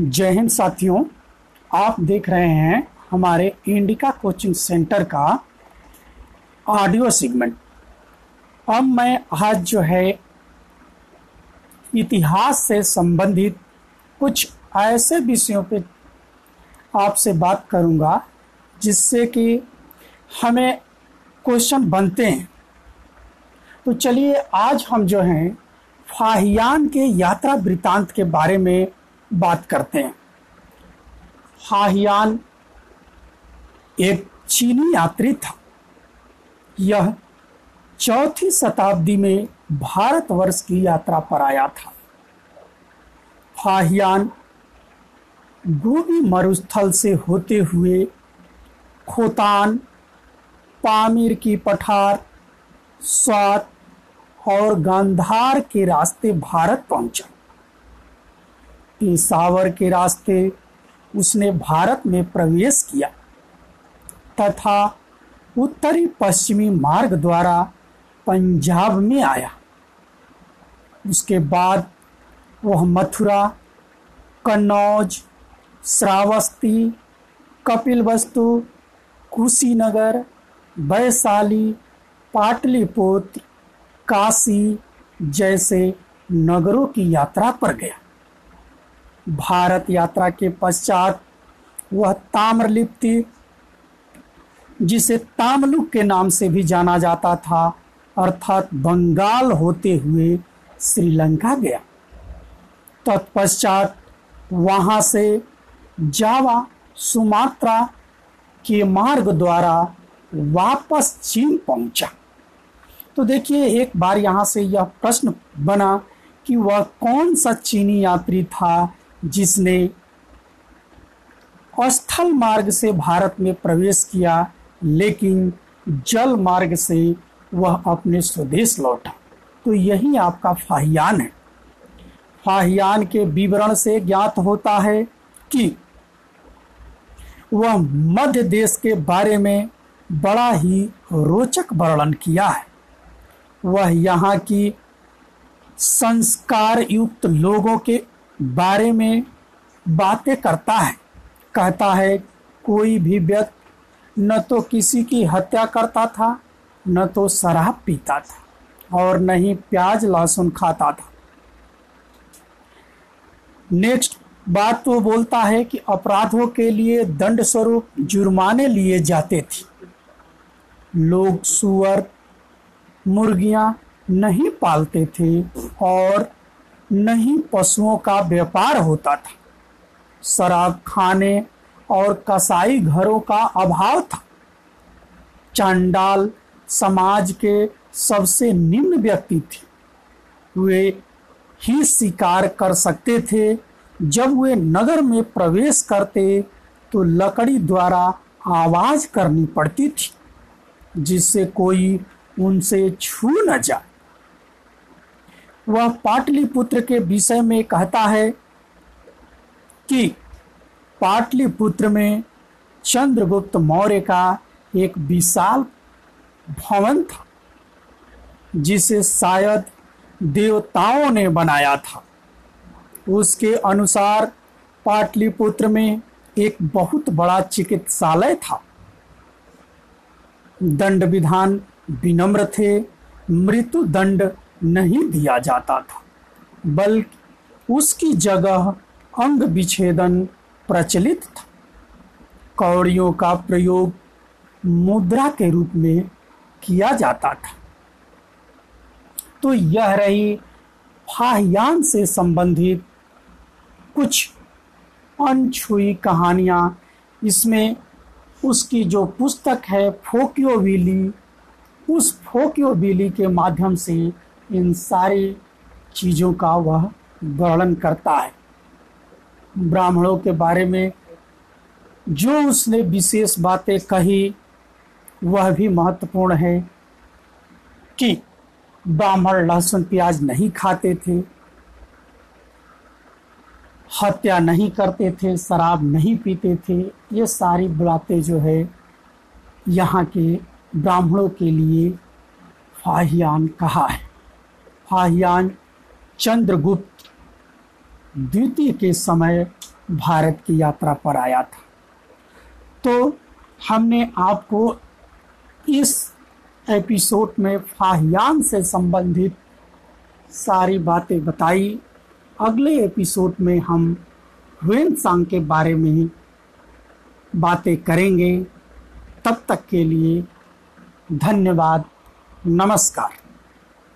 जय हिंद साथियों, आप देख रहे हैं हमारे इंडिका कोचिंग सेंटर का ऑडियो सेगमेंट। अब मैं आज जो है इतिहास से संबंधित कुछ ऐसे विषयों पे आपसे बात करूँगा, जिससे कि हमें क्वेश्चन बनते हैं। तो चलिए, आज हम जो हैं फाहियान के यात्रा वृतांत के बारे में बात करते हैं। फाहियान एक चीनी यात्री था। यह चौथी शताब्दी में भारतवर्ष की यात्रा पर आया था। फाहियान गोबी मरुस्थल से होते हुए खोतान, पामीर की पठार, स्वात और गांधार के रास्ते भारत पहुँचा। पेशावर के रास्ते उसने भारत में प्रवेश किया तथा उत्तरी पश्चिमी मार्ग द्वारा पंजाब में आया। उसके बाद वह मथुरा, कन्नौज, श्रावस्ती, कपिलवस्तु, कुशीनगर, वैशाली, पाटलिपुत्र, काशी जैसे नगरों की यात्रा पर गया। भारत यात्रा के पश्चात वह ताम्रलिप्ति जिसे तामलुक के नाम से भी जाना जाता था, अर्थात बंगाल होते हुए श्रीलंका गया। तत्पश्चात वहाँ से जावा, सुमात्रा के मार्ग द्वारा वापस चीन पहुँचा। तो देखिए, एक बार यहाँ से यह प्रश्न बना कि वह कौन सा चीनी यात्री था जिसने स्थल मार्ग से भारत में प्रवेश किया, लेकिन जल मार्ग से वह अपने स्वदेश लौटा। तो यही आपका फाहियान है। फाहियान के विवरण से ज्ञात होता है कि वह मध्य देश के बारे में बड़ा ही रोचक वर्णन किया है। वह यहाँ की संस्कार युक्त लोगों के बारे में बातें करता है। कहता है, कोई भी व्यक्ति न तो किसी की हत्या करता था, न तो शराब पीता था और न ही प्याज लहसुन खाता था। नेक्स्ट बात तो बोलता है कि अपराधों के लिए दंड स्वरूप जुर्माने लिए जाते थे। लोग सुअर, मुर्गियाँ नहीं पालते थे और नहीं पशुओं का व्यापार होता था। शराब खाने और कसाई घरों का अभाव था। चांडाल समाज के सबसे निम्न व्यक्ति थे। वे ही शिकार कर सकते थे। जब वे नगर में प्रवेश करते तो लकड़ी द्वारा आवाज़ करनी पड़ती थी, जिससे कोई उनसे छू न जाए। वह पाटलिपुत्र के विषय में कहता है कि पाटलिपुत्र में चंद्रगुप्त मौर्य का एक विशाल भवन था, जिसे शायद देवताओं ने बनाया था। उसके अनुसार पाटलिपुत्र में एक बहुत बड़ा चिकित्सालय था। दंड विधान विनम्र थे मृत्यु दंड नहीं दिया जाता था, बल्कि उसकी जगह अंग विच्छेदन प्रचलित था। कौड़ियों का प्रयोग मुद्रा के रूप में किया जाता था। तो यह रही फाहियान से संबंधित कुछ अनछुई कहानियाँ। इसमें उसकी जो पुस्तक है फोकियो विली उस फोकियो विली के माध्यम से इन सारी चीज़ों का वह वर्णन करता है। ब्राह्मणों के बारे में जो उसने विशेष बातें कही, वह भी महत्वपूर्ण है कि ब्राह्मण लहसुन प्याज नहीं खाते थे, हत्या नहीं करते थे, शराब नहीं पीते थे, ये सारी बातें जो है यहाँ के ब्राह्मणों के लिए फाहियान कहा है। फाहियान चंद्रगुप्त द्वितीय के समय भारत की यात्रा पर आया था। तो हमने आपको इस एपिसोड में फाहियान से संबंधित सारी बातें बताई। अगले एपिसोड में हम हुएन सांग के बारे में ही बातें करेंगे। तब तक के लिए धन्यवाद, नमस्कार।